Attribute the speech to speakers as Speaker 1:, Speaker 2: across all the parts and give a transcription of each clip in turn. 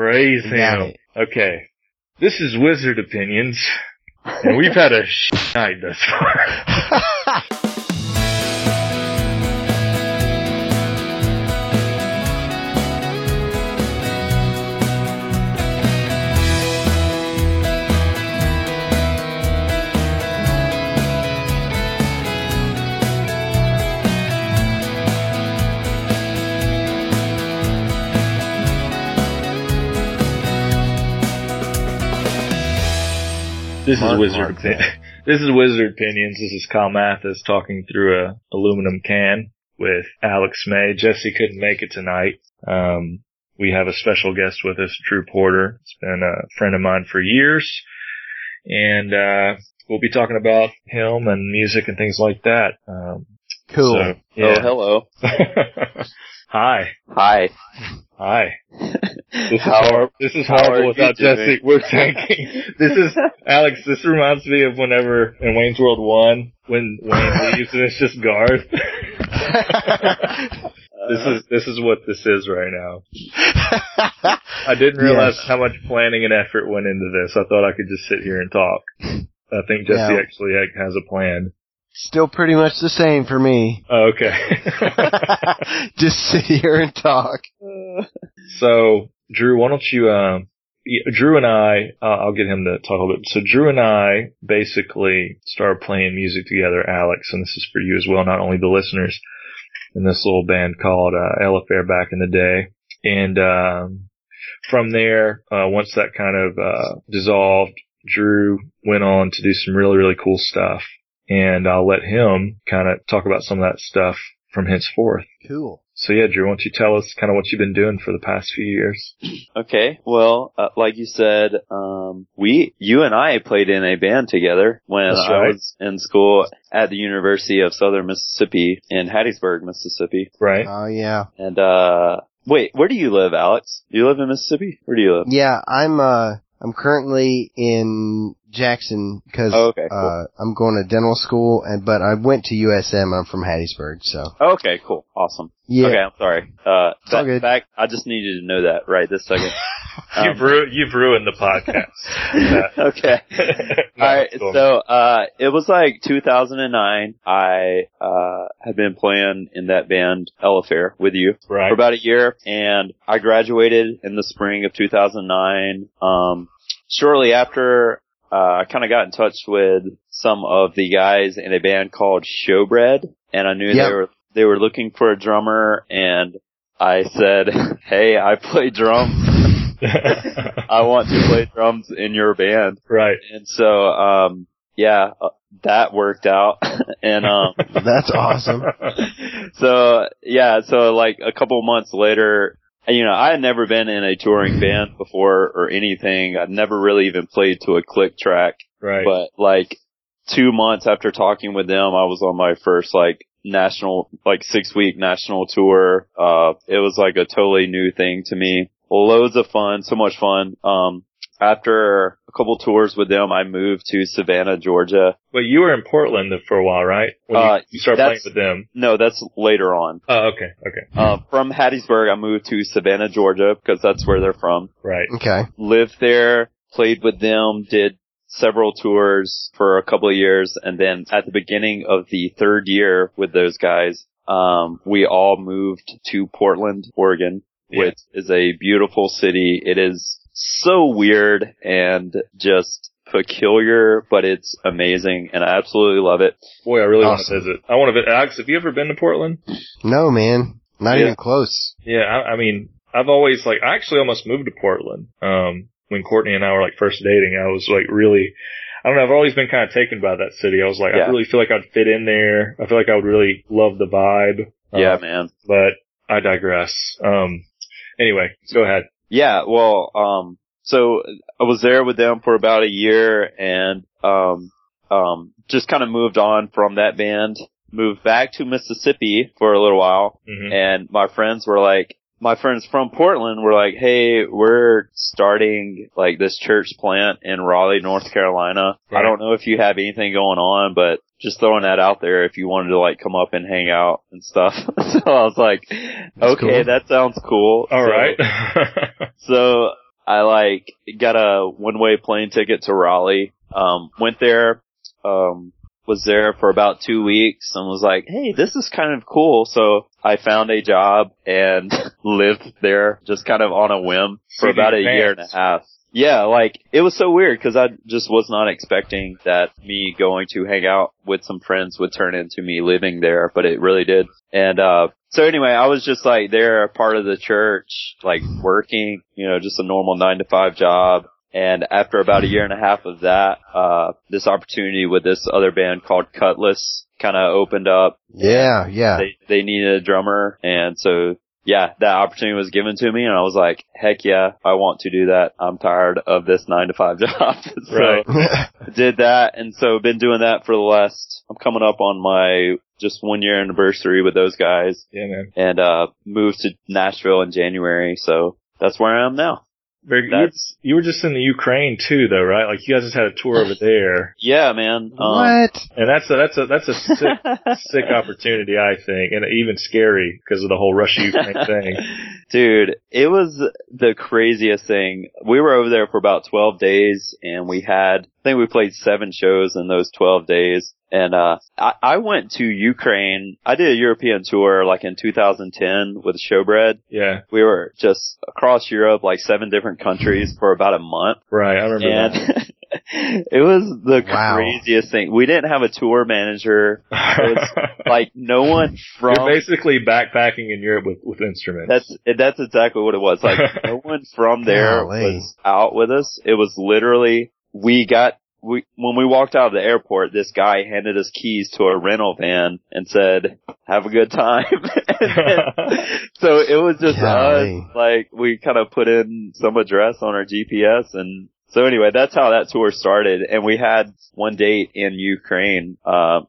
Speaker 1: Praise him. Okay. This is Wizard Opinions, and we've had a sh- night thus far. This is Wizard
Speaker 2: Mark
Speaker 1: Opinions. This is Wizard Opinions. This is Kyle Mathis talking through a aluminum can with Alex May. Jesse couldn't make it tonight. Um, we have a special guest with us, Drew Porter. It's been a friend of mine for years, and uh, we'll be talking about him and music and things like that. Um,
Speaker 2: Cool.
Speaker 1: so, yeah.
Speaker 3: Oh, hello.
Speaker 1: Hi.
Speaker 3: Hi.
Speaker 1: Hi. This is
Speaker 3: How-
Speaker 1: This is horrible without? Jesse. We're tanking. This is Alex. This reminds me of whenever in Wayne's World One when Wayne leaves and it's just Garth. this is this is what this is right now. I didn't realize
Speaker 2: Yes.
Speaker 1: how much planning and effort went into this. I thought I could just sit here and talk. I think Jesse
Speaker 2: Yeah.
Speaker 1: actually has a plan.
Speaker 2: Still pretty much the same for me.
Speaker 1: Oh, okay.
Speaker 2: Just sit here and talk.
Speaker 1: So, Drew, why don't you, um, Drew and I, uh, I'll get him to talk a little bit. So Drew and I basically started playing music together, Alex, and this is for you as well, not only the listeners, in this little band called, uh, Elefair back in the day. And, um, from there, uh, once that kind of, uh, dissolved, Drew went on to do some really, really cool stuff. And I'll let him kind of talk about some of that stuff from henceforth.
Speaker 2: Cool.
Speaker 1: So yeah, Drew, why don't you tell us kind of what you've been doing for the past few years?
Speaker 3: Okay. Well, uh, like you said, um, we, you and I played in a band together when
Speaker 1: That's
Speaker 3: I
Speaker 1: right.
Speaker 3: was in school at the University of Southern Mississippi in Hattiesburg, Mississippi.
Speaker 1: Right?
Speaker 2: Oh yeah.
Speaker 3: And, uh, wait, where do you live, Alex? You live in Mississippi? Where do you live?
Speaker 2: Yeah, I'm uh I'm currently in Jackson because
Speaker 3: Oh, okay, cool.
Speaker 2: uh I'm going to dental school and but I went to USM. I'm from Hattiesburg, so
Speaker 3: Okay, cool. Awesome.
Speaker 2: yeah.
Speaker 3: Okay, I'm sorry. Uh,
Speaker 2: It's all
Speaker 3: that,
Speaker 2: good.
Speaker 3: back, I just need you to know that right this second.
Speaker 1: you've,
Speaker 3: Um,
Speaker 1: ru- you've ruined the podcast.
Speaker 3: okay.
Speaker 1: No,
Speaker 3: All right,
Speaker 1: cool.
Speaker 3: so uh, it was like 2009. I uh, had been playing in that band Elefair with you for about a year, and I graduated in the spring of 2009. Um, shortly after, uh, I kind of got in touch with some of the guys in a band called Showbread, and I knew
Speaker 2: Yep.
Speaker 3: they were they were looking for a drummer, and I said, "Hey, I play drums. I want to play drums in your band."
Speaker 1: right.
Speaker 3: And so, um, yeah, uh, that worked out. and, um,
Speaker 2: That's awesome.
Speaker 3: so yeah, so like a couple months later, and, you know, I had never been in a touring band before or anything. I'd never really even played to a click track,
Speaker 1: Right.
Speaker 3: but like two months after talking with them, I was on my first like national, like six week national tour. Uh, it was like a totally new thing to me. Loads of fun, so much fun. Um, after a couple tours with them, I moved to Savannah, Georgia.
Speaker 1: Well, you were in Portland for a while, right? When
Speaker 3: Uh,
Speaker 1: you, you started playing with them.
Speaker 3: No, that's later on.
Speaker 1: Oh, okay. Okay.
Speaker 3: Uh, from Hattiesburg, I moved to Savannah, Georgia, because that's where they're from.
Speaker 1: Right.
Speaker 2: Okay.
Speaker 3: Lived there, played with them, did several tours for a couple of years, and then at the beginning of the third year with those guys, um, we all moved to Portland, Oregon,
Speaker 1: Yeah.
Speaker 3: which is a beautiful city. It is so weird and just peculiar, but it's amazing, and I absolutely love it.
Speaker 1: Boy, I really
Speaker 2: Awesome.
Speaker 1: want to visit. I want to visit. Alex, have you ever been to Portland?
Speaker 2: No man, not
Speaker 3: Yeah.
Speaker 2: even close.
Speaker 1: Yeah. I, I mean, I've always like, I actually almost moved to Portland. Um, when Courtney and I were like first dating, I was like really, I don't know, I've always been kind of taken by that city. I was like, I really feel like I'd fit in there. I feel like I would really love the vibe.
Speaker 3: Yeah,
Speaker 1: Uh,
Speaker 3: man.
Speaker 1: but I digress. Um, anyway, go ahead.
Speaker 3: Yeah, well, um, so I was there with them for about a year and, um, um, just kind of moved on from that band, moved back to Mississippi for a little while.
Speaker 1: Hmm
Speaker 3: and my friends were like, my friends from Portland were like, hey, we're starting like this church plant in Raleigh, North Carolina. I don't know if you have anything going on, but just throwing that out there if you wanted to like come up and hang out and stuff. so I was like,
Speaker 2: That's
Speaker 3: okay,
Speaker 2: cool.
Speaker 3: that sounds cool.
Speaker 1: All
Speaker 3: So-
Speaker 1: right.
Speaker 3: so I like got a one way plane ticket to Raleigh. Um, went there, um, was there for about two weeks and was like, hey, this is kind of cool. So I found a job and lived there just kind of on a whim for about a year and a half. Yeah, like it was so weird because I just was not expecting that me going to hang out with some friends would turn into me living there, but it really did. And uh so anyway, I was just like there, part of the church, like working, you know, just a normal nine to five job. And after about a year and a half of that, uh, this opportunity with this other band called Kutless kind of opened up.
Speaker 2: Yeah, yeah.
Speaker 3: They, they needed a drummer. And so, yeah, that opportunity was given to me and I was like, heck yeah, I want to do that. I'm tired of this nine to five job. so
Speaker 1: Right.
Speaker 3: did that. And so been doing that for the last, I'm coming up on my just one year anniversary with those guys
Speaker 1: Yeah, man.
Speaker 3: and, uh, moved to Nashville in January. So that's where I am now.
Speaker 1: Very good.
Speaker 3: That's-
Speaker 1: You were just in the Ukraine too, though, right? Like you guys just had a tour over there,
Speaker 3: Yeah, man. Um,
Speaker 2: what?
Speaker 1: and that's a that's a that's a sick sick opportunity, I think, and even scary because of the whole Russia Ukraine thing.
Speaker 3: Dude, it was the craziest thing. We were over there for about 12 days and we had, I think we played seven shows in those 12 days. And, uh, I, I went to Ukraine. I did a European tour like in 2010 with Showbread.
Speaker 1: Yeah,
Speaker 3: We were just across Europe, like seven different countries for about a month.
Speaker 1: right. I remember
Speaker 3: And
Speaker 1: that.
Speaker 3: it was the
Speaker 2: Wow.
Speaker 3: craziest thing. We didn't have a tour manager. was Like no one from
Speaker 1: You're basically backpacking in Europe with with instruments.
Speaker 3: That's that's exactly what it was. Like no one from there
Speaker 2: Golly.
Speaker 3: was out with us. It was literally we got we when we walked out of the airport, this guy handed us keys to a rental van and said, "Have a good time." Then- so it was just
Speaker 2: Golly.
Speaker 3: us. Like we kind of put in some address on our GPS and. So anyway, that's how that tour started, and we had one date in Ukraine, uh,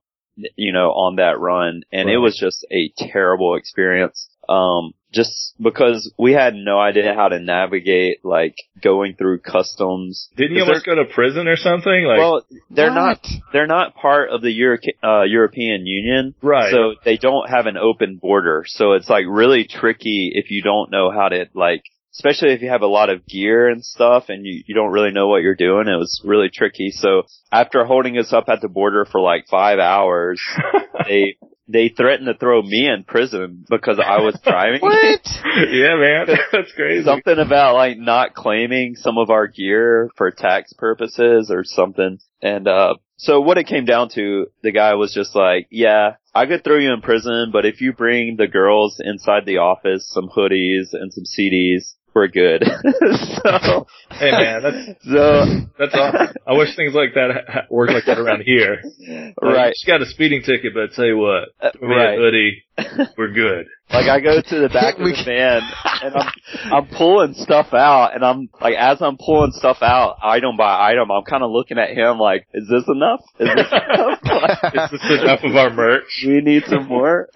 Speaker 3: you know, on that run, and it was just a terrible experience. Um, just because we had no idea how to navigate, like going through customs.
Speaker 1: Didn't you almost go to prison or something? Like,
Speaker 3: well, they're not they're not part of the Euro- uh, European Union,
Speaker 1: right.
Speaker 3: so they don't have an open border. So it's like really tricky if you don't know how to like, especially if you have a lot of gear and stuff and you, you don't really know what you're doing. It was really tricky. So after holding us up at the border for like five hours, they, they threatened to throw me in prison because I was driving.
Speaker 2: What?
Speaker 1: yeah, man. That's crazy.
Speaker 3: Something about like not claiming some of our gear for tax purposes or something. And, uh, so what it came down to, the guy was just like, yeah, I could throw you in prison, but if you bring the girls inside the office some hoodies and some CDs, we're good. so,
Speaker 1: Hey, man, that's
Speaker 3: so,
Speaker 1: that's awesome. I wish things like that ha- ha- worked like that around here. Like, You
Speaker 3: right,
Speaker 1: just got a speeding ticket, but I tell you what,
Speaker 3: uh,
Speaker 1: me a
Speaker 3: right.
Speaker 1: hoodie, we're good.
Speaker 3: Like I go to the back of the van and I'm I'm pulling stuff out and I'm like as I'm pulling stuff out item by item I'm kind of looking at him like is this enough? Is this enough? Like,
Speaker 1: Is this enough of our merch?
Speaker 3: we need some more.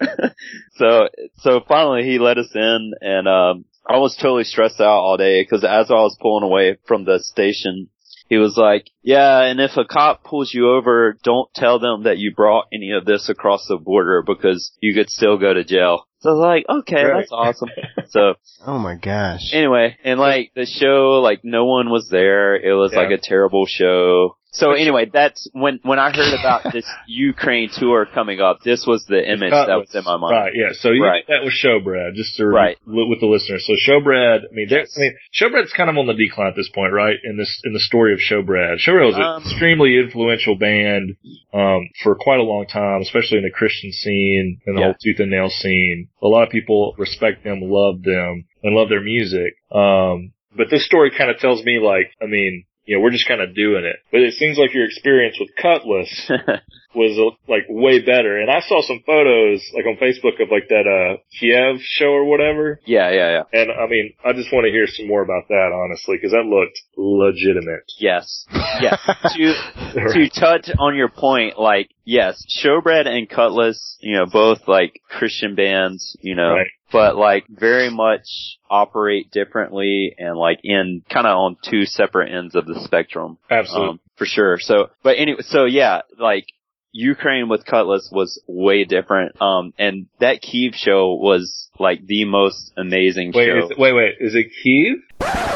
Speaker 3: so so finally he let us in and um I was totally stressed out all day because as I was pulling away from the station he was like, yeah, and if a cop pulls you over, don't tell them that you brought any of this across the border because you could still go to jail. So I was like, okay,
Speaker 1: Right.
Speaker 3: that's awesome. So
Speaker 2: Oh my gosh.
Speaker 3: anyway, and like the show, like no one was there. It was
Speaker 1: Yeah.
Speaker 3: like a terrible show. So anyway, that's when when I heard about this Ukraine tour coming up. This was the image that was in my mind.
Speaker 1: Right, yeah. So
Speaker 3: Right.
Speaker 1: that was Showbread, just to
Speaker 3: Right.
Speaker 1: with the listeners. So Showbread, I mean, they're- I mean, Showbread's kind of on the decline at this point, right? In this, in the story of Showbread. Showbread was an
Speaker 3: Um,
Speaker 1: extremely influential band, um, for quite a long time, especially in the Christian scene and the
Speaker 3: Yeah.
Speaker 1: whole tooth and nail scene. A lot of people respect them, love them, and love their music. Um, but this story kind of tells me like, I mean, you know, we're just kind of doing it. But it seems like your experience with Kutless was uh, like way better. And I saw some photos like on Facebook of like that uh Kiev show or whatever.
Speaker 3: yeah, yeah, yeah.
Speaker 1: And I mean, I just want to hear some more about that honestly because that looked legitimate.
Speaker 3: Yes. Yes. to to touch on your point, like yes, Showbread and Kutless, you know, both like Christian bands, you know,
Speaker 1: Right.
Speaker 3: but like very much operate differently and like in kind of on two separate ends of the spectrum.
Speaker 1: Absolutely.
Speaker 3: Um, for sure. So, but anyway, so yeah, like Ukraine with Kutless was way different. Um, and that Kiev show was like the most amazing
Speaker 1: wait,
Speaker 3: show.
Speaker 1: is, wait, wait. Is it Kiev?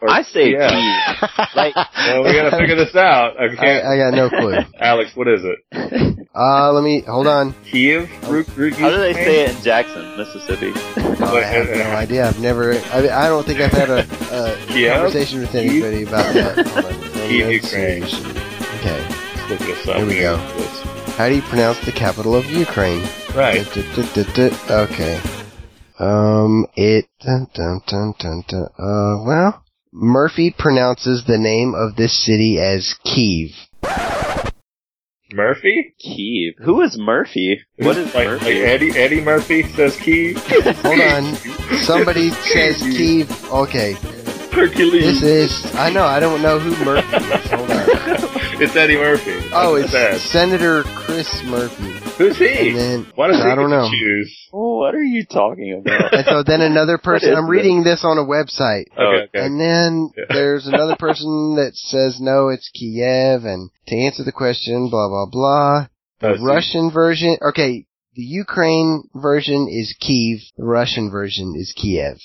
Speaker 1: Or
Speaker 3: I say
Speaker 1: Kiev.
Speaker 3: Kiev. Like,
Speaker 1: Well, we gotta figure this out. I
Speaker 2: I,
Speaker 1: can't.
Speaker 2: I got no clue.
Speaker 1: Alex, what is it?
Speaker 2: Uh, let me hold on.
Speaker 1: Kiev? Ru- Ru-
Speaker 3: how do they say it in Jackson, Mississippi?
Speaker 2: Oh, I have no idea. I've never. I, I don't think I've had a, a conversation with anybody about that.
Speaker 1: Kiev, Ukraine.
Speaker 2: Okay.
Speaker 1: Let's look this up.
Speaker 2: Here we go. How do you pronounce the capital of Ukraine?
Speaker 1: Right.
Speaker 2: Okay. Um, it. Dun, dun, dun, dun, dun. Uh, well, Murphy pronounces the name of this city as Kiev.
Speaker 1: Murphy?
Speaker 3: Kiev. Who is Murphy? What is
Speaker 1: like,
Speaker 3: Murphy?
Speaker 1: Like Eddie, Eddie Murphy says Kiev.
Speaker 2: Hold on. Somebody says Kiev. Okay.
Speaker 1: Hercules.
Speaker 2: This is. I know. I don't know who Murphy is. Hold on.
Speaker 1: it's Eddie Murphy.
Speaker 2: Oh,
Speaker 1: That's
Speaker 2: it's
Speaker 1: what.
Speaker 2: Senator Chris Murphy.
Speaker 1: Who's he?
Speaker 2: And then
Speaker 1: Why does he
Speaker 2: I don't know.
Speaker 1: choose?
Speaker 3: Oh, what are you talking about?
Speaker 2: And so then another person. I'm reading this on a website.
Speaker 1: Okay, okay.
Speaker 2: And then
Speaker 1: Yeah.
Speaker 2: there's another person that says no, it's Kiev. And to answer the question, blah blah blah. Oh, the
Speaker 1: Let's see.
Speaker 2: Russian version. Okay, the Ukraine version is Kiev. The Russian version is Kiev.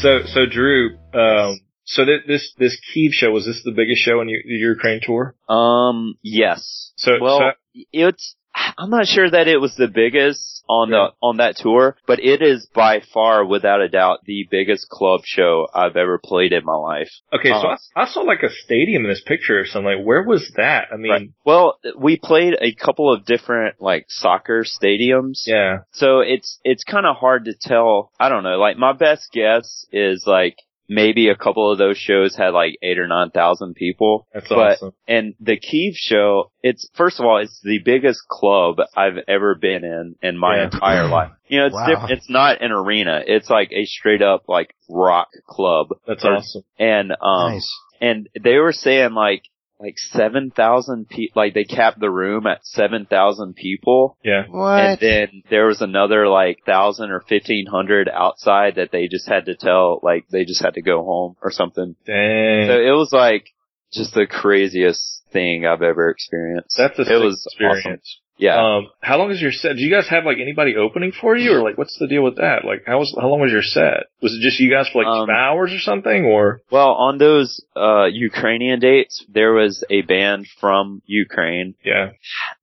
Speaker 1: So, so Drew, um, so th- this this Kiev show was this the biggest show in U- the Ukraine tour?
Speaker 3: Um, yes.
Speaker 1: So,
Speaker 3: Well,
Speaker 1: so
Speaker 3: it's, I'm not sure that it was the biggest on
Speaker 1: Yeah.
Speaker 3: the, on that tour, but it is by far, without a doubt, the biggest club show I've ever played in my life.
Speaker 1: okay, so
Speaker 3: uh,
Speaker 1: I, I saw like a stadium in this picture or something. Like, where was that? I mean,
Speaker 3: Right. Well, we played a couple of different, like, soccer stadiums.
Speaker 1: yeah,
Speaker 3: So it's, it's kind of hard to tell. I don't know. Like, my best guess is like, maybe a couple of those shows had like eight or nine thousand people.
Speaker 1: that's
Speaker 3: But-
Speaker 1: awesome.
Speaker 3: And the Kiev show, it's, first of all, it's the biggest club I've ever been in in my
Speaker 1: Yeah.
Speaker 3: entire life. You know, it's
Speaker 2: Wow.
Speaker 3: different. It's not an arena. It's like a straight up like rock club.
Speaker 1: That's
Speaker 3: Or-
Speaker 1: awesome.
Speaker 3: And, um,
Speaker 2: nice.
Speaker 3: and they were saying like, like 7,000 people, like they capped the room at 7,000 people.
Speaker 1: Yeah.
Speaker 2: What?
Speaker 3: And then there was another like thousand or fifteen hundred outside that they just had to tell, like they just had to go home or something.
Speaker 1: Dang.
Speaker 3: So it was like just the craziest thing I've ever experienced.
Speaker 1: that's a
Speaker 3: it
Speaker 1: sick
Speaker 3: was
Speaker 1: experience.
Speaker 3: awesome. Yeah.
Speaker 1: Um, how long is your set? Do you guys have like anybody opening for you, or like what's the deal with that? Like, how was how long was your set? Was it just you guys for like
Speaker 3: Um,
Speaker 1: two hours or something, or
Speaker 3: well, on those uh Ukrainian dates, there was a band from Ukraine.
Speaker 1: yeah?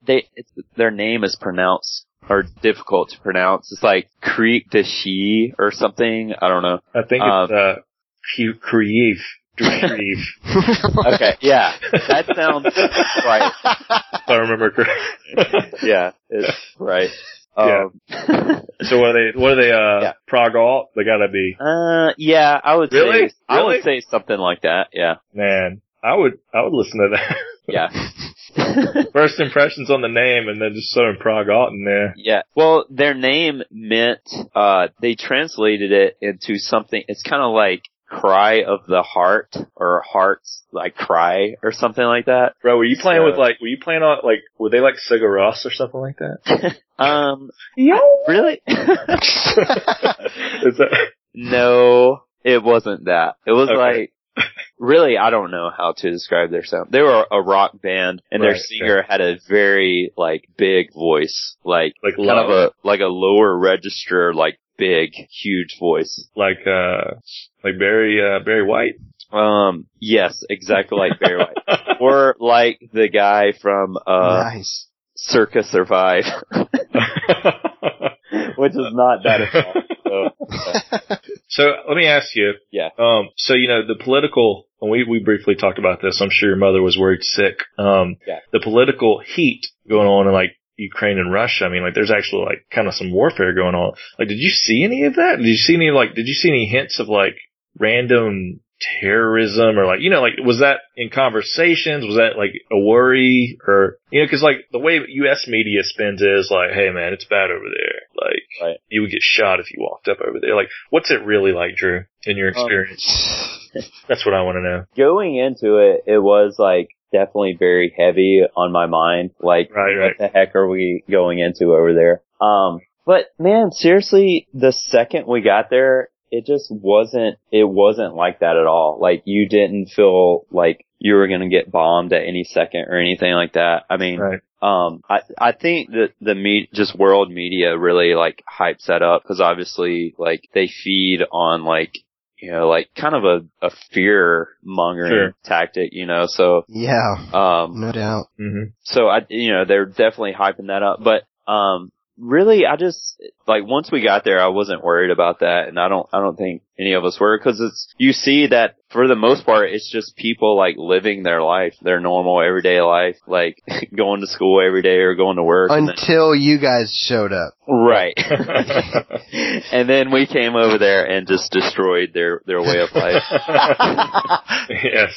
Speaker 3: They it's, their name is pronounced or difficult to pronounce. It's like Creek Dashi or something. I don't know.
Speaker 1: I think
Speaker 3: Um,
Speaker 1: it's uh, Kiev, Kiev, Kiev,
Speaker 3: Okay, yeah, that sounds right.
Speaker 1: if I remember correctly.
Speaker 3: Yeah, it's right.
Speaker 1: Yeah.
Speaker 3: Um,
Speaker 1: so what are they? What are they? Uh,
Speaker 3: Yeah.
Speaker 1: prog alt? They gotta be.
Speaker 3: uh, yeah, I would
Speaker 1: Really?
Speaker 3: say I would say something like that. Yeah,
Speaker 1: Man, I would I would listen to that.
Speaker 3: yeah.
Speaker 1: First impressions on the name, and then just throwing prog alt in there.
Speaker 3: Yeah. Well, their name meant, uh, they translated it into something, it's kind of like cry of the heart or hearts like cry or something like that.
Speaker 1: Bro, were you playing
Speaker 3: So-
Speaker 1: with like? Were you playing on like? Were they like Sigur Rós or something like that?
Speaker 3: Um,
Speaker 1: Yo.
Speaker 3: really?
Speaker 1: Is that?
Speaker 3: no, it wasn't that. It was
Speaker 1: Okay.
Speaker 3: like, really, I don't know how to describe their sound. They were a rock band and their
Speaker 1: Right,
Speaker 3: singer had a very like big voice, like
Speaker 1: Like
Speaker 3: kind
Speaker 1: low?
Speaker 3: of a, like a lower register, like big, huge voice.
Speaker 1: like uh like Barry uh Barry White.
Speaker 3: Um, yes, exactly like Barry White. or like the guy from uh
Speaker 2: nice.
Speaker 3: Circa Survive, which is not that at all. So,
Speaker 1: so let me ask you.
Speaker 3: Yeah.
Speaker 1: Um. So you know the political. And we we briefly talked about this. I'm sure your mother was worried sick. Um.
Speaker 3: Yeah.
Speaker 1: The political heat going on in like Ukraine and Russia. I mean, like there's actually like kind of some warfare going on. Like, did you see any of that? Did you see any like? Did you see any hints of like random terrorism or like you know like was that in conversations was that like a worry or you know because like the way U.S. media spins is like hey man it's bad over there like
Speaker 3: Right.
Speaker 1: you would get shot if you walked up over there like what's it really like Drew in your
Speaker 3: Um,
Speaker 1: experience that's what I want to know
Speaker 3: going into it, it was like definitely very heavy on my mind. Like,
Speaker 1: Right,
Speaker 3: what the heck are we going into over there? Um, but man, seriously, the second we got there, it just wasn't, it wasn't like that at all. Like you didn't feel like you were going to get bombed at any second or anything like that. I mean,
Speaker 1: Right.
Speaker 3: um, I, I think that the me, just world media really like hypes that up because obviously like they feed on like, you know, like kind of a, a fear mongering
Speaker 1: Sure.
Speaker 3: tactic, you know, so,
Speaker 2: Yeah,
Speaker 3: um,
Speaker 2: no doubt.
Speaker 1: hmm
Speaker 3: so I, you know, they're definitely hyping that up, but, um, really, I just, like, once we got there, I wasn't worried about that, and I don't, I don't think any of us were, cause it's, you see that, for the most part, it's just people, like, living their life, their normal, everyday life, like, going to school every day or going to work. and then-
Speaker 2: Until you guys showed up.
Speaker 3: right. and then we came over there and just destroyed their, their way of life.
Speaker 1: yes.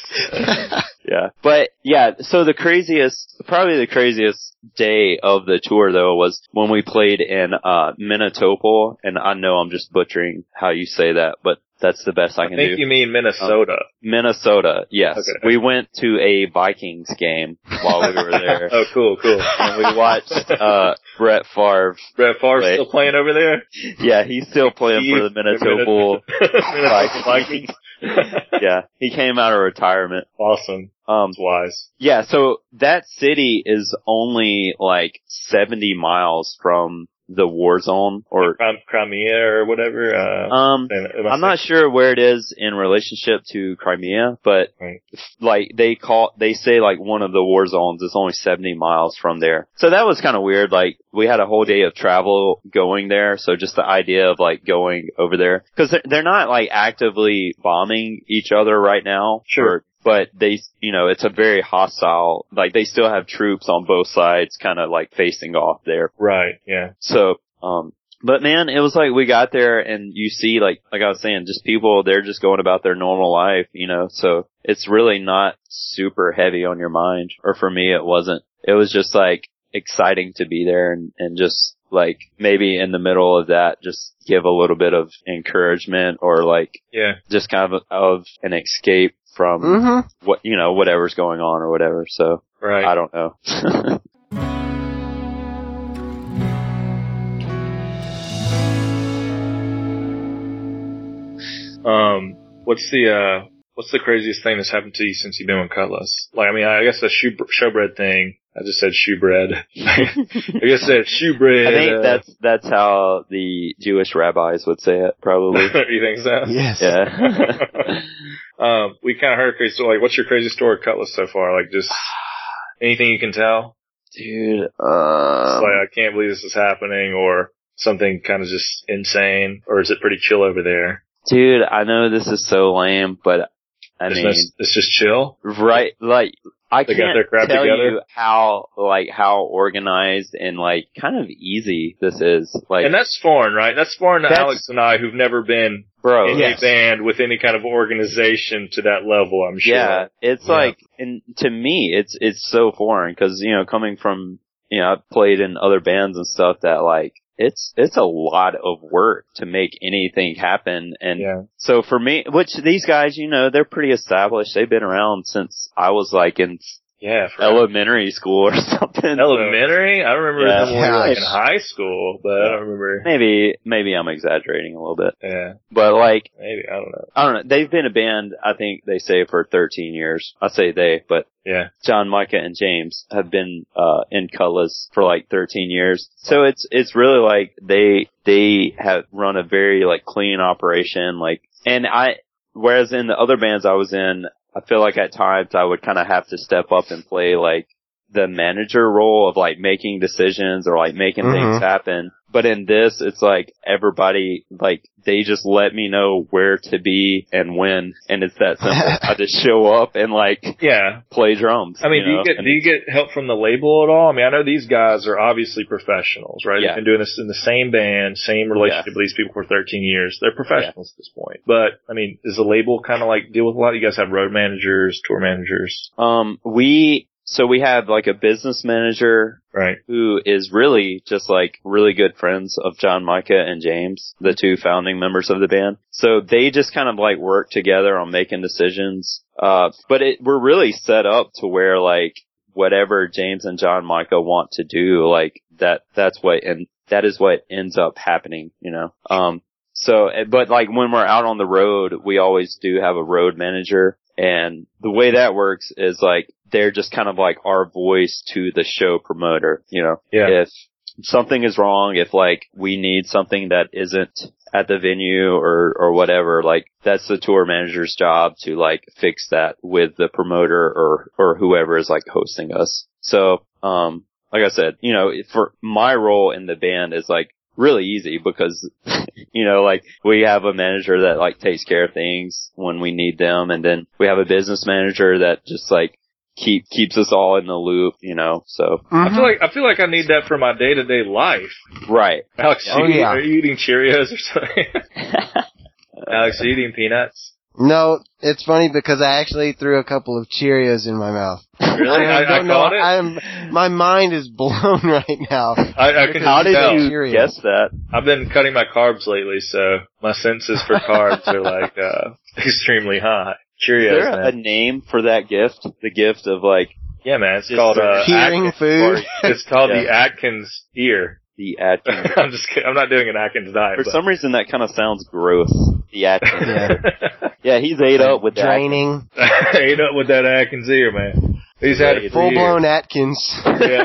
Speaker 3: Yeah. But yeah, so the craziest, probably the craziest day of the tour though was when we played in, uh, Minnetonka, and I know I'm just butchering how you say that, but that's the best I
Speaker 1: I
Speaker 3: can
Speaker 1: think
Speaker 3: do.
Speaker 1: you mean Minnesota.
Speaker 3: Minnesota, yes.
Speaker 1: Okay.
Speaker 3: We went to a Vikings game while we were there.
Speaker 1: Oh, cool, cool.
Speaker 3: And we watched, uh, Brett Favre.
Speaker 1: Brett Favre
Speaker 3: Wait.
Speaker 1: still playing over there?
Speaker 3: Yeah, he's still playing for the.
Speaker 1: Minnesota Vikings.
Speaker 3: Yeah, he came out of retirement.
Speaker 1: Awesome.
Speaker 3: Um,
Speaker 1: That's wise.
Speaker 3: Yeah, so that city is only like 70 miles from the war zone or,
Speaker 1: Crim- Crimea or whatever. Uh,
Speaker 3: um, I'm not sure where it is in relationship to Crimea, but
Speaker 1: Right.
Speaker 3: like they call, they say like one of the war zones is only 70 miles from there. So that was kind of weird. Like we had a whole day of travel going there. So just the idea of like going over there cause they're, they're not like actively bombing each other right now.
Speaker 1: Sure.
Speaker 3: But they, you know, it's a very hostile, like they still have troops on both sides kind of like facing off there.
Speaker 1: Right, yeah.
Speaker 3: So, um, but man, it was like we got there and you see like, like I was saying, just people, they're just going about their normal life, you know, so it's really not super heavy on your mind. Or for me, it wasn't. It was just like exciting to be there and, and just like maybe in the middle of that, just give a little bit of encouragement or like
Speaker 1: Yeah.
Speaker 3: just kind of, of an escape from
Speaker 2: Mm-hmm.
Speaker 3: what, you know, whatever's going on or whatever. So
Speaker 1: Right.
Speaker 3: I don't know.
Speaker 1: Um, what's the, uh, what's the craziest thing that's happened to you since you've been with Kutless? Like, I mean, I guess the shoe, showbread thing, I just said shoe bread. I guess that shoe bread.
Speaker 3: I think
Speaker 1: uh,
Speaker 3: that's that's how the Jewish rabbis would say it, probably.
Speaker 1: you think so?
Speaker 2: Yes.
Speaker 3: yeah.
Speaker 1: um, we kind of heard crazy story. Like, what's your crazy story at Kutless so far? Like, just anything you can tell?
Speaker 3: Dude,
Speaker 1: It's
Speaker 3: um,
Speaker 1: like, I can't believe this is happening, or something kind of just insane, or is it pretty chill over there?
Speaker 3: dude, I know this is so lame, but I
Speaker 1: it's,
Speaker 3: mean,
Speaker 1: just, it's just chill.
Speaker 3: right, like, I
Speaker 1: They
Speaker 3: can't tell
Speaker 1: together?
Speaker 3: you how, like, how organized and, like, kind of easy this is. Like,
Speaker 1: And that's foreign, right? That's foreign to
Speaker 3: That's-
Speaker 1: Alex and I, who've never been
Speaker 3: bro,
Speaker 1: in
Speaker 2: yes.
Speaker 1: a band with any kind of organization to that level. I'm sure.
Speaker 3: Yeah, it's
Speaker 1: Yeah.
Speaker 3: like, and to me, it's it's so foreign because you know, coming from you know, I've played in other bands and stuff that like it's it's a lot of work to make anything happen, and
Speaker 1: Yeah.
Speaker 3: so for me, which these guys, you know, they're pretty established. They've been around since I was like in
Speaker 1: Yeah. For
Speaker 3: elementary school or something. so
Speaker 1: elementary. I remember
Speaker 3: Yeah.
Speaker 1: them when we were like in high school, but I don't remember.
Speaker 3: maybe maybe I'm exaggerating a little bit,
Speaker 1: Yeah.
Speaker 3: but like
Speaker 1: Maybe I don't know.
Speaker 3: I don't know. They've been a band. I think they say for 13 years. I say they, but
Speaker 1: Yeah.
Speaker 3: Jon, Micah, and James have been uh in Kutless for like 13 years. So it's it's really like they they have run a very like clean operation. Like, and I whereas in the other bands I was in, I feel like at times I would kind of have to step up and play like the manager role of like making decisions or like making
Speaker 2: Mhm.
Speaker 3: things happen. But in this, it's like everybody, like, they just let me know where to be and when, and it's that simple. I just show up and like
Speaker 1: Yeah.
Speaker 3: play drums.
Speaker 1: I mean, do
Speaker 3: know?
Speaker 1: you get
Speaker 3: And
Speaker 1: do you get help from the label at all? I mean, I know these guys are obviously professionals, right?
Speaker 3: Yeah.
Speaker 1: They've been doing this in the same band, same relationship with these people for 13 years. They're professionals at this point. But I mean, does the label kind of like deal with a lot? You guys have road managers, tour managers,
Speaker 3: Um, we, so we have like a business manager
Speaker 1: right?
Speaker 3: who is really just like really good friends of Jon Micah and James, the two founding members of the band. So they just kind of like work together on making decisions. Uh, but it, we're really set up to where like whatever James and Jon Micah want to do, like that, that's what, and that is what ends up happening, you know? Um, so, eh, but like when we're out on the road, we always do have a road manager And the way that works is like, they're just kind of like our voice to the show promoter, you know?
Speaker 1: Yeah.
Speaker 3: If something is wrong, if like we need something that isn't at the venue or, or whatever, like that's the tour manager's job to like fix that with the promoter or, or whoever is like hosting us. So, um, like I said, you know, for my role in the band is like really easy because, you know, like we have a manager that like takes care of things when we need them and then we have a business manager that just like keep, keeps us all in the loop, you know, so.
Speaker 1: I feel like I feel like I need that for my day to day life.
Speaker 3: Right.
Speaker 1: Alex,
Speaker 2: Oh,
Speaker 1: you,
Speaker 2: yeah.
Speaker 1: are you eating Cheerios or something? Alex, are you eating peanuts?
Speaker 2: No, it's funny because I actually threw a couple of Cheerios in my mouth.
Speaker 1: Really? I, I
Speaker 2: don't know.
Speaker 1: it.
Speaker 2: I am. My mind is blown right now.
Speaker 1: I, I can
Speaker 3: How did
Speaker 1: tell.
Speaker 3: you
Speaker 2: Cheerios.
Speaker 3: guess that?
Speaker 1: I've been cutting my carbs lately, so my senses for carbs are like uh extremely high.
Speaker 3: Is
Speaker 1: Cheerios,
Speaker 3: there a name for that gift? The gift of like
Speaker 1: Yeah, man. It's called uh,
Speaker 2: Hearing
Speaker 1: Atkins-
Speaker 2: food.
Speaker 1: It's called
Speaker 3: Yeah.
Speaker 1: the Atkins ear.
Speaker 3: the Atkins.
Speaker 1: I'm just kidding. I'm not doing an Atkins diet.
Speaker 3: For
Speaker 1: but-
Speaker 3: some reason that kind of sounds gross. The Atkins.
Speaker 2: Yeah.
Speaker 3: yeah, he's ate up with that.
Speaker 2: Draining,
Speaker 1: ate up with that Atkins ear, man. He's had it
Speaker 2: full blown. Atkins.
Speaker 1: Yeah.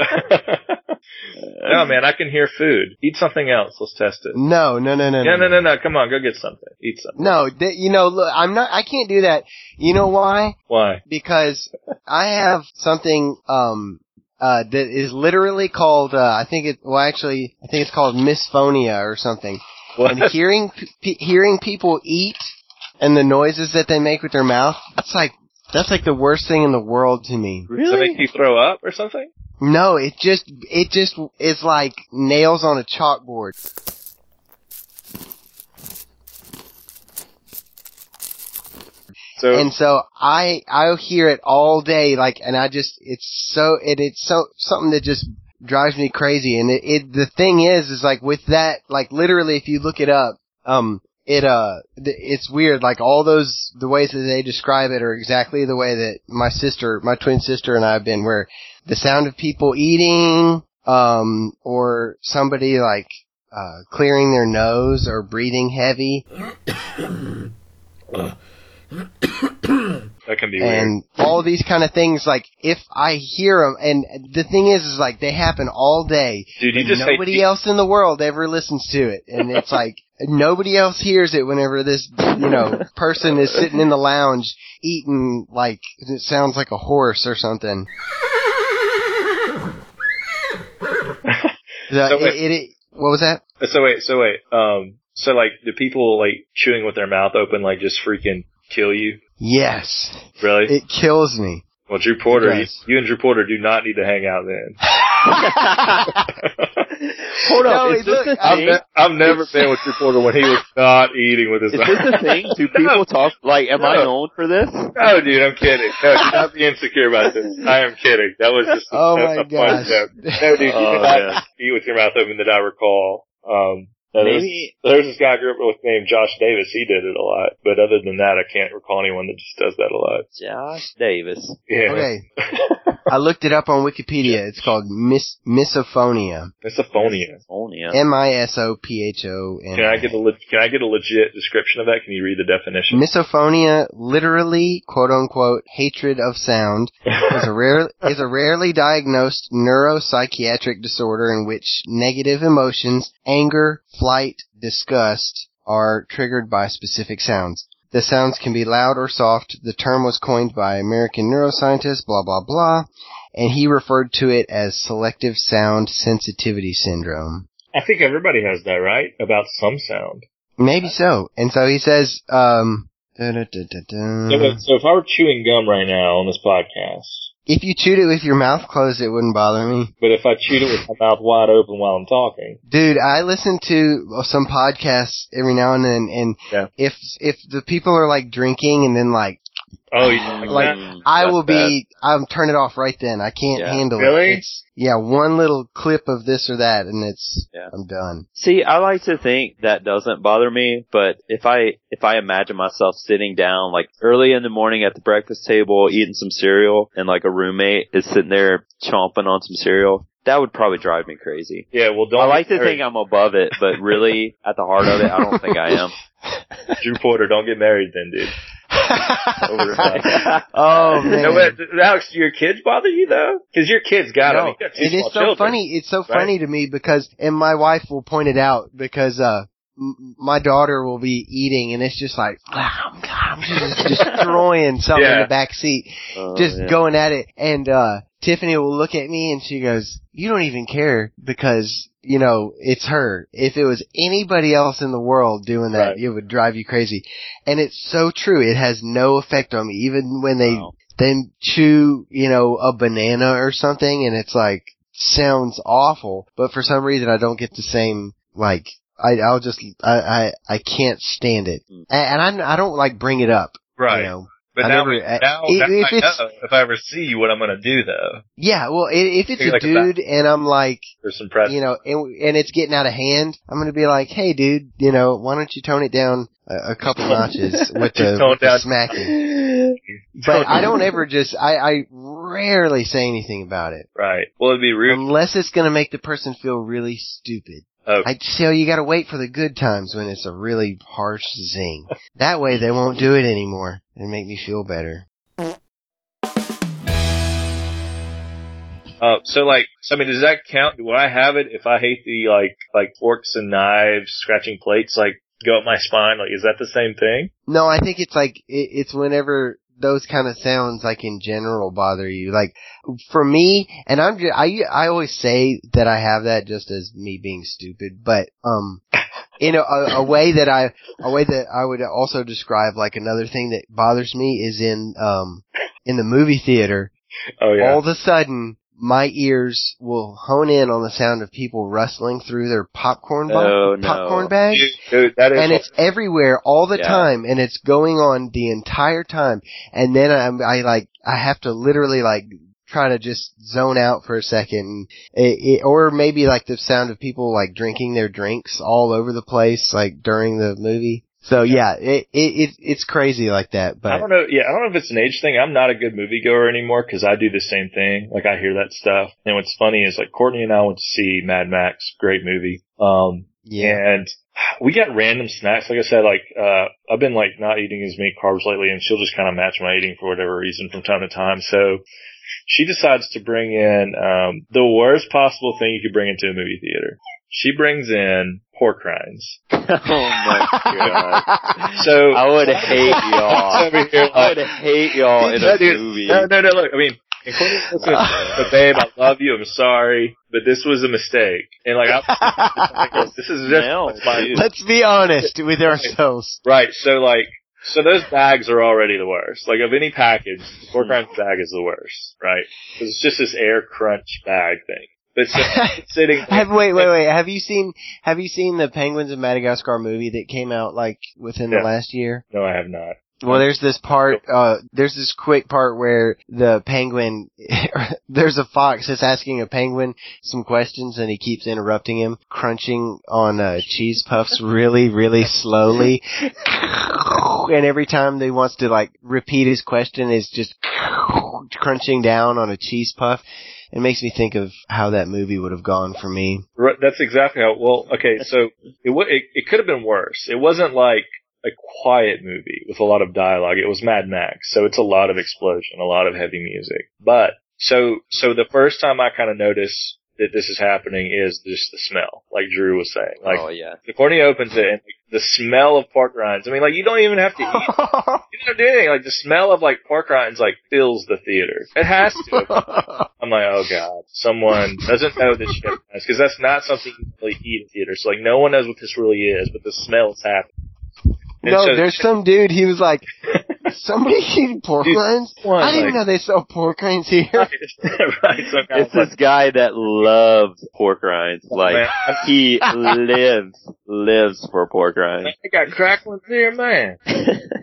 Speaker 1: No, man, I can hear food. Eat something else. Let's test it.
Speaker 2: No, no, no, no,
Speaker 1: Yeah, no, no, no. Come on, go get something. Eat something.
Speaker 2: No, th- you know, look, I'm not. I can't do that. You know why?
Speaker 1: Why?
Speaker 2: Because I have something um uh that is literally called. Uh, I think it. Well, actually, I think it's called misphonia or something.
Speaker 1: What?
Speaker 2: And hearing p- hearing people eat and the noises that they make with their mouth. That's like that's like the worst thing in the world to me.
Speaker 1: Does it make you throw up or something?
Speaker 2: No, it just it just is like nails on a chalkboard.
Speaker 1: So
Speaker 2: and so I I hear it all day, like, and I just it's so it it's so something that just drives me crazy. And it, it the thing is, is like with that, like literally, if you look it up, um, it uh, it's weird. Like all those the ways that they describe it are exactly the way that my sister, my twin sister, and I have been. Where the sound of people eating, um, or somebody like uh clearing their nose or breathing heavy.
Speaker 1: that can be weird.
Speaker 2: and all these kind of things like if i hear them and the thing is is like they happen all day
Speaker 1: Dude, you just
Speaker 2: nobody
Speaker 1: pe-
Speaker 2: else in the world ever listens to it and it's like nobody else hears it whenever this you know person is sitting in the lounge eating like it sounds like a horse or something The-
Speaker 1: So wait.
Speaker 2: it, it, what was that
Speaker 1: So wait, so wait. Um, so like, the people like chewing with their mouth open like just freaking kill you?
Speaker 2: yes
Speaker 1: Really?
Speaker 2: it kills me
Speaker 1: well, Drew Porter, you, you and Drew Porter do not need to hang out then.
Speaker 3: Hold
Speaker 2: No,
Speaker 3: up,
Speaker 2: it
Speaker 3: is this
Speaker 2: look-
Speaker 3: the
Speaker 1: I've, ne- I've never been with Drew Porter when he was not eating with his
Speaker 3: Is this the thing? Do people talk like? Am I known for this?
Speaker 1: No, dude, I'm kidding. No, do not be insecure about this. I am kidding. That was just a,
Speaker 2: Oh
Speaker 1: a,
Speaker 2: my
Speaker 1: a fun
Speaker 2: gosh.
Speaker 1: joke. No, dude, you
Speaker 3: Oh,
Speaker 1: cannot
Speaker 3: man.
Speaker 1: eat with your mouth open that I recall. Um, no, there's,
Speaker 3: Maybe
Speaker 1: there's this guy I grew up with named Josh Davis. He did it a lot. But other than that, I can't recall anyone that just does that a lot.
Speaker 3: Josh Davis.
Speaker 1: Yeah.
Speaker 2: okay i looked it up on wikipedia it's called mis- misophonia
Speaker 1: Misophonia.
Speaker 3: Only uh,
Speaker 2: M I S O P H O N.
Speaker 1: Can I get a le- can I get a legit description of that? Can you read the definition?
Speaker 2: Misophonia, literally, quote unquote, hatred of sound, is a rare is a rarely diagnosed neuropsychiatric disorder in which negative emotions, anger, flight, disgust, are triggered by specific sounds. The sounds can be loud or soft. The term was coined by American neuroscientist, blah blah blah, and he referred to it as selective sound sensitivity syndrome.
Speaker 1: I think everybody has that, right? About some sound.
Speaker 2: Maybe so. And so he says, um,
Speaker 1: so if I were chewing gum right now on this podcast,
Speaker 2: if you chewed it with your mouth closed, it wouldn't bother me.
Speaker 1: but if I chewed it with my mouth wide open while I'm talking,
Speaker 2: Dude, I listen to some podcasts every now and then, and
Speaker 1: Yeah.
Speaker 2: if if the people are like drinking and then like
Speaker 1: oh, you like,
Speaker 2: Like,
Speaker 1: that?
Speaker 2: I
Speaker 3: That's
Speaker 2: will
Speaker 3: bad.
Speaker 2: be, I'm turn it off right then. I can't
Speaker 3: Yeah.
Speaker 2: handle
Speaker 1: Really?
Speaker 2: it. It's, yeah, one little clip of this or that, and it's
Speaker 3: Yeah.
Speaker 2: I'm done.
Speaker 3: See, I like to think that doesn't bother me, but if I if I imagine myself sitting down like early in the morning at the breakfast table eating some cereal and like a roommate is sitting there chomping on some cereal, that would probably drive me crazy.
Speaker 1: Yeah, well, don't.
Speaker 3: I like to
Speaker 1: or-
Speaker 3: think I'm above it, but really at the heart of it, I don't think I am.
Speaker 1: Drew Porter. Don't get married then, dude.
Speaker 3: Overnight.
Speaker 2: oh man.
Speaker 1: No, wait, Alex, do your kids bother you though? Because your kids got
Speaker 2: No,
Speaker 1: them. You got two
Speaker 2: it is so
Speaker 1: children.
Speaker 2: funny. It's so
Speaker 1: right?
Speaker 2: funny to me because, and my wife will point it out because, uh, m- my daughter will be eating and it's just like, I'm, I'm just destroying something in the back seat,
Speaker 3: Oh,
Speaker 2: just
Speaker 3: yeah.
Speaker 2: going at it. And, uh, Tiffany will look at me and she goes, you don't even care because, you know, it's her. If it was anybody else in the world doing that,
Speaker 1: Right.
Speaker 2: it would drive you crazy. And it's so true. It has no effect on me. Even when they
Speaker 3: Wow.
Speaker 2: then chew, you know, a banana or something and it's like, sounds awful, but for some reason I don't get the same, like, I, I'll just, I, I, I can't stand it.
Speaker 3: Mm.
Speaker 2: And, and I, I don't like bring it up,
Speaker 1: Right.
Speaker 2: you know.
Speaker 1: But
Speaker 2: I
Speaker 1: now,
Speaker 2: never- I-
Speaker 1: now,
Speaker 2: if-
Speaker 1: now
Speaker 2: if
Speaker 1: I know if I ever see what I'm going to do though.
Speaker 2: Yeah, well, if it's a
Speaker 1: like a
Speaker 2: dude and I'm like,
Speaker 1: There's some press.
Speaker 2: you know, and, and it's getting out of hand, I'm gonna be like, hey dude, you know, why don't you tone it down a, a couple notches with the, with the smacking. But I don't ever just, I, I rarely say anything about it.
Speaker 1: Right. Well, it'd be rude.
Speaker 2: Unless it's gonna make the person feel really stupid.
Speaker 1: Oh,
Speaker 2: I so you gotta wait for the good times when it's a really harsh zing. That way they won't do it anymore and make me feel better.
Speaker 1: Uh, so like, so I mean, does that count? Do I have it if I hate the like, like forks and knives, scratching plates, like go up my spine? Like, is that the same thing?
Speaker 2: No, I think it's like it, it's whenever those kind of sounds like in general bother you. Like for me, and I'm just, I I always say that I have that just as me being stupid, but um in a, a, a way that I a way that I would also describe like another thing that bothers me is in um in the movie theater
Speaker 1: Oh yeah.
Speaker 2: all of a sudden my ears will hone in on the sound of people rustling through their popcorn bo-
Speaker 3: Oh, no.
Speaker 2: popcorn bags
Speaker 1: Dude, dude, that is.
Speaker 2: and it's everywhere all the
Speaker 3: Yeah.
Speaker 2: time and it's going on the entire time and then I'm, I like I have to literally like try to just zone out for a second it, it, or maybe like the sound of people like drinking their drinks all over the place like during the movie so yeah it, it, it it's crazy like that but
Speaker 1: I don't know. Yeah, I don't know if it's an age thing. I'm not a good moviegoer anymore because I do the same thing. Like I hear that stuff. And what's funny is like Courtney and I went to see Mad Max, great movie. Um,
Speaker 2: yeah
Speaker 1: and we got random snacks. Like I said, like, uh, I've been like not eating as many carbs lately and she'll just kind of match my eating for whatever reason from time to time. So she decides to bring in, um, the worst possible thing you could bring into a movie theater. She brings in pork rinds.
Speaker 3: oh my god.
Speaker 1: So
Speaker 3: I would hate y'all.
Speaker 1: over here
Speaker 3: I would hate y'all in
Speaker 1: No,
Speaker 3: a
Speaker 1: dude,
Speaker 3: movie.
Speaker 1: No, no, no. Look, I mean, including this but babe, I love you. I'm sorry, but this was a mistake. And like, I, like, this is just
Speaker 3: Smell,
Speaker 1: what's my
Speaker 2: let's be honest with ourselves
Speaker 1: right. So like, so those bags are already the worst. Like of any package, the pork hmm. rinds bag is the worst, right? Because it's just this air crunch bag thing. But sitting.
Speaker 2: Have wait, wait, wait. Have you seen Have you seen the Penguins of Madagascar movie that came out like within
Speaker 1: Yeah.
Speaker 2: the last year?
Speaker 1: No, I have not.
Speaker 2: Well, there's this part. Uh, there's this quick part where the penguin. there's a fox that's asking a penguin some questions, and he keeps interrupting him, crunching on uh, cheese puffs really, really slowly. and every time they wants to like repeat his question, is just crunching down on a cheese puff. It makes me think of how that movie would have gone for me.
Speaker 1: Right, that's exactly how. Well, okay, so it wa- it, it could have been worse. It wasn't like a quiet movie with a lot of dialogue. It was Mad Max, so it's a lot of explosion, a lot of heavy music. But so so the first time I kind of noticed that this is happening is just the smell, like Drew was saying. Like
Speaker 3: oh yeah.
Speaker 1: the Courtney opens it and like, the smell of pork rinds. I mean, like you don't even have to eat. You don't do anything. Like the smell of like pork rinds like fills the theater. It has to. I'm like, oh god, someone doesn't know this shit because that's not something you really eat in theater. So like, no one knows what this really is, but the smell is happening. And
Speaker 2: no,
Speaker 1: so-
Speaker 2: there's some dude. He was like, somebody eating pork
Speaker 1: Dude,
Speaker 2: rinds.
Speaker 1: one,
Speaker 2: I didn't
Speaker 1: like-
Speaker 2: know they sell pork rinds here.
Speaker 1: right. So
Speaker 3: It's
Speaker 1: was
Speaker 3: this guy that loves pork rinds. Like
Speaker 1: man,
Speaker 3: he lives lives for pork rinds.
Speaker 1: I got cracklings here, man. I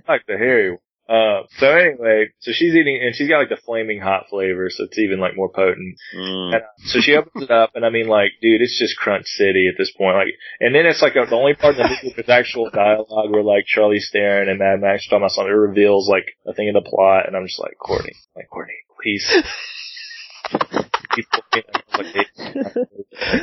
Speaker 1: like the hairy one. Uh, so anyway, so she's eating, and she's got like the flaming hot flavor, so it's even like more potent.
Speaker 3: Mm.
Speaker 1: And, uh, so she opens it up, and I mean, like, dude, it's just Crunch City at this point. Like, and then it's like uh, the only part of the movie with actual dialogue where like Charlie Theron and Mad Max talking about something. It reveals like a thing in the plot, and I'm just like, Courtney, like Courtney, please. people. You know, like, hey,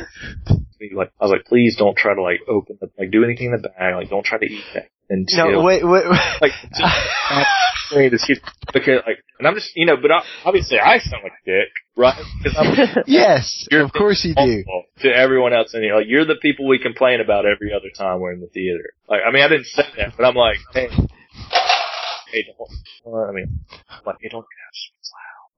Speaker 1: like, I was like, please don't try to like open the, like do anything in the bag. Like, don't try to eat that. And
Speaker 2: No, wait, wait. wait.
Speaker 1: like just saying this because like, and I'm just you know, but I, obviously I sound like a dick, right? Because I'm
Speaker 2: yes,
Speaker 1: You're
Speaker 2: of course you do.
Speaker 1: to everyone else in here. Like you're the people we complain about every other time we're in the theater. Like I mean I didn't say that, but I'm like, hey, hey, don't. well, I mean, I'm like, hey, don't get out.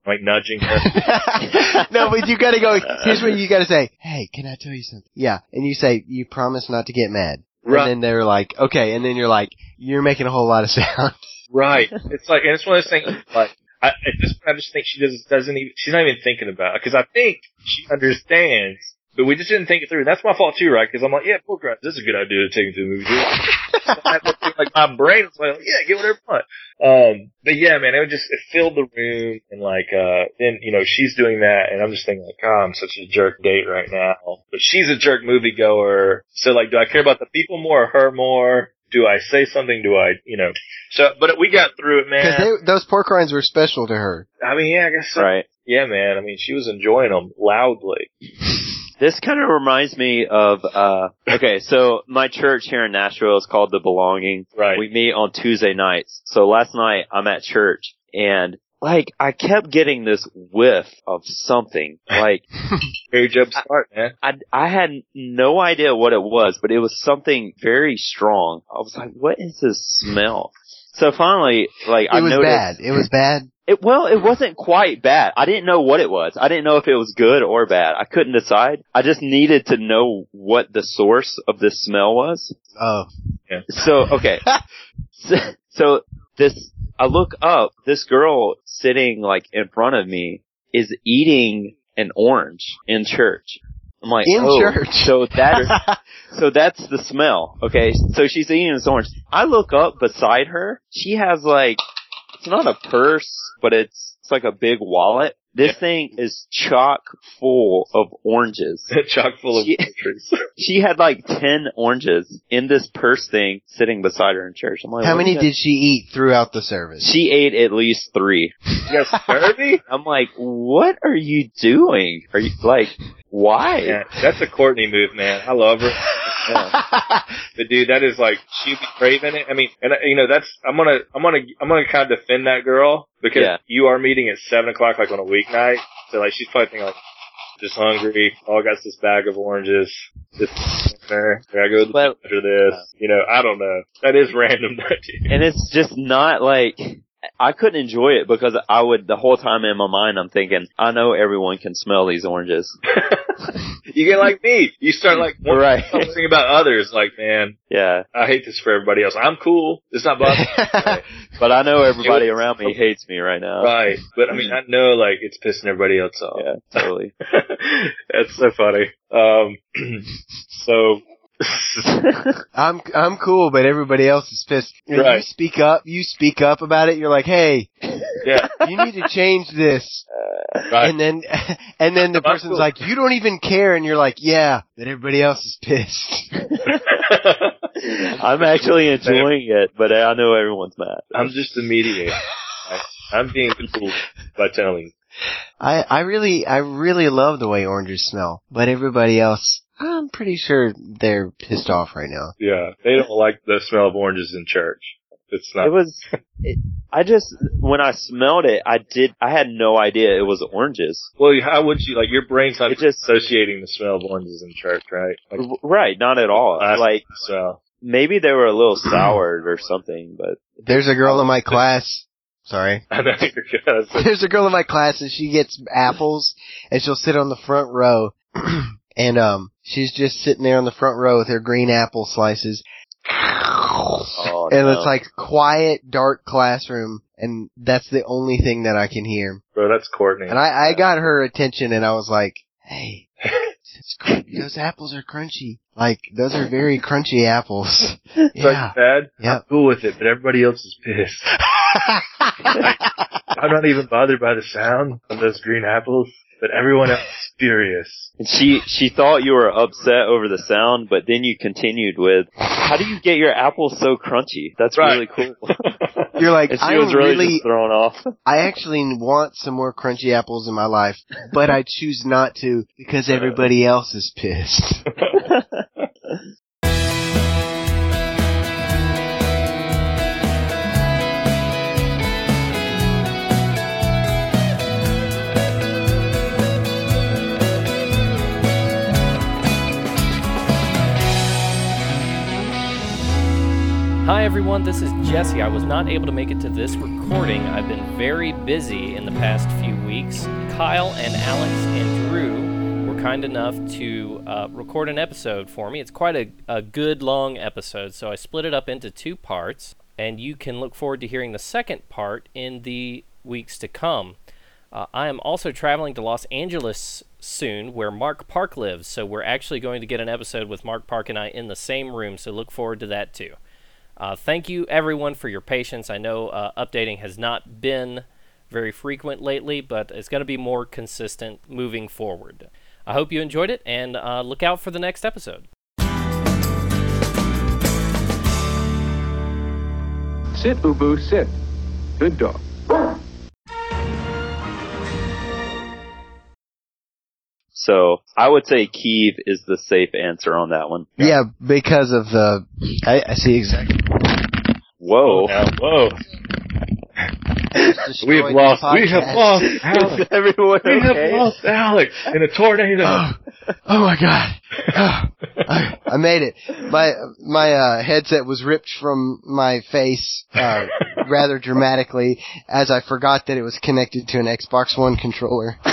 Speaker 1: It's like nudging her.
Speaker 2: no, but you gotta go. Here's what you gotta say. Hey, can I tell you something? Yeah, and you say you promise not to get mad.
Speaker 1: Right.
Speaker 2: And then they're like, okay, and then you're like, you're making a whole lot of sound.
Speaker 1: Right. It's like, and it's one of those things, like, I, at this point, I just think she doesn't, doesn't even, she's not even thinking about it. Cause I think she understands, but we just didn't think it through. And that's my fault too, right? Cause I'm like, yeah, pork rinds, this is a good idea to take him to a movie theater. like my brain was like, yeah, get whatever you want. Um, but yeah, man, it would just, it filled the room and like, uh, then, you know, she's doing that and I'm just thinking like, oh, I'm such a jerk date right now. But she's a jerk moviegoer. So like, do I care about the people more or her more? Do I say something? Do I, you know, so, but we got through it, man.
Speaker 2: Because those pork rinds were special to her.
Speaker 1: I mean, yeah, I guess so.
Speaker 3: right.
Speaker 1: Yeah, man. I mean, she was enjoying them loudly.
Speaker 3: This kind of reminds me of, uh, okay, so my church here in Nashville is called The Belonging.
Speaker 1: Right.
Speaker 3: We meet on Tuesday nights. So last night I'm at church and like I kept getting this whiff of something. Like
Speaker 1: Very jump start, man.
Speaker 3: I I had no idea what it was, but it was something very strong. I was like, what is this smell? So finally, like
Speaker 2: It
Speaker 3: I
Speaker 2: was
Speaker 3: noticed
Speaker 2: bad. It was bad.
Speaker 3: It well, it wasn't quite bad. I didn't know what it was. I didn't know if it was good or bad. I couldn't decide. I just needed to know what the source of this smell was.
Speaker 2: Oh. Yeah.
Speaker 3: So, okay. so, so this, I look up, this girl sitting like in front of me is eating an orange in church. I'm like,
Speaker 2: In
Speaker 3: oh,
Speaker 2: church.
Speaker 3: So that, so that's the smell. Okay. So she's eating this orange. I look up beside her. She has like, it's not a purse, but it's, it's like a big wallet. This thing is chock full of oranges.
Speaker 1: Chock full of
Speaker 3: She-
Speaker 1: countries.
Speaker 3: She had like 10 oranges in this purse thing sitting beside her in church. I'm like,
Speaker 2: How many did she eat throughout the service?
Speaker 3: She ate at least three.
Speaker 1: yes, guys scurvy?
Speaker 3: I'm like, what are you doing? Are you like, why?
Speaker 1: Yeah, that's a Courtney move, man. I love her. But dude, that is like she'd be craving it. I mean, and uh, you know, that's I'm gonna I'm gonna I'm gonna kind of defend that girl because
Speaker 3: Yeah.
Speaker 1: you are meeting at seven o'clock like on a weeknight. So like she's probably thinking like, just hungry. Oh, I got this bag of oranges. This dinner. I go
Speaker 3: Well-
Speaker 1: after this. You know, I don't know. That is random.
Speaker 3: And it's just not like, I couldn't enjoy it because I would, the whole time in my mind I'm thinking, I know everyone can smell these oranges.
Speaker 1: you get like me. You start like
Speaker 3: Right.
Speaker 1: thinking about others. Like, man,
Speaker 3: Yeah.
Speaker 1: I hate this for everybody else. I'm cool. It's not bothering me.
Speaker 3: But I know everybody
Speaker 1: was-
Speaker 3: around me hates me right now.
Speaker 1: Right. But I mean, I know like it's pissing everybody else off.
Speaker 3: Yeah, totally.
Speaker 1: That's so funny. Um, so,
Speaker 2: I'm I'm cool, but everybody else is pissed. And You
Speaker 1: Right.
Speaker 2: speak up. You speak up about it. You're like, hey,
Speaker 1: yeah,
Speaker 2: you need to change this.
Speaker 1: Uh, right.
Speaker 2: And then and then the person's like, you don't even care, and you're like, yeah, but everybody else is pissed.
Speaker 3: I'm actually enjoying it, but I know everyone's mad.
Speaker 1: I'm just a mediator. I, I'm being cool by telling.
Speaker 2: I I really I really love the way oranges smell, but everybody else, I'm pretty sure they're pissed off right now.
Speaker 1: Yeah, they don't like the smell of oranges in church. It's not.
Speaker 3: It was, it, I just, when I smelled it, I did, I had no idea it was oranges.
Speaker 1: well, how would you like? Your brain's not
Speaker 3: It just-
Speaker 1: associating the smell of oranges in church, right? Like,
Speaker 3: Right, not at all.
Speaker 1: plastic
Speaker 3: Like,
Speaker 1: smell.
Speaker 3: maybe they were a little soured or something, but
Speaker 2: There's a girl in my class. Sorry.
Speaker 1: I know you're good.
Speaker 2: There's a girl in my class and she gets apples and she'll sit on the front row and um she's just sitting there on the front row with her green apple slices.
Speaker 3: Oh, oh,
Speaker 2: and
Speaker 3: no.
Speaker 2: it's like quiet, dark classroom and that's the only thing that I can hear.
Speaker 1: Bro, that's Courtney.
Speaker 2: And I, I got her attention and I was like, hey, those apples are crunchy. Like, those are very crunchy apples.
Speaker 1: It's
Speaker 2: Yeah.
Speaker 1: like bad.
Speaker 2: Yeah.
Speaker 1: Cool with it, but everybody else is pissed. I'm not even bothered by the sound of those green apples, but everyone else is furious.
Speaker 3: And she, she thought you were upset over the sound, but then you continued with, how do you get your apples so crunchy? That's
Speaker 1: Right.
Speaker 3: really cool.
Speaker 2: You're like,
Speaker 3: And she
Speaker 2: I
Speaker 3: was really,
Speaker 2: really,
Speaker 3: thrown off.
Speaker 2: I actually want some more crunchy apples in my life, but I choose not to because everybody else is pissed.
Speaker 4: Hi everyone, this is Jesse. I was not able to make it to this recording. I've been very busy in the past few weeks. Kyle and Alex and Drew were kind enough to uh, record an episode for me. It's quite a, a good long episode, so I split it up into two parts, and you can look forward to hearing the second part in the weeks to come. Uh, I am also traveling to Los Angeles soon, where Mark Park lives, so we're actually going to get an episode with Mark Park and I in the same room, so look forward to that too. Uh, thank you, everyone, for your patience. I know uh, updating has not been very frequent lately, but it's going to be more consistent moving forward. I hope you enjoyed it, and uh, look out for the next episode.
Speaker 5: Sit, Ubu, sit. Good dog.
Speaker 3: So I would say Kiev is the safe answer on that one.
Speaker 2: yeah, because of the, I, I see exactly.
Speaker 3: Whoa.
Speaker 1: Now, whoa. We have lost. We have lost Alex.
Speaker 3: Everyone
Speaker 1: We have lost Alex in a tornado.
Speaker 2: Oh, oh my god. Oh, I, I made it. My my uh, headset was ripped from my face uh, rather dramatically as I forgot that it was connected to an Xbox One controller.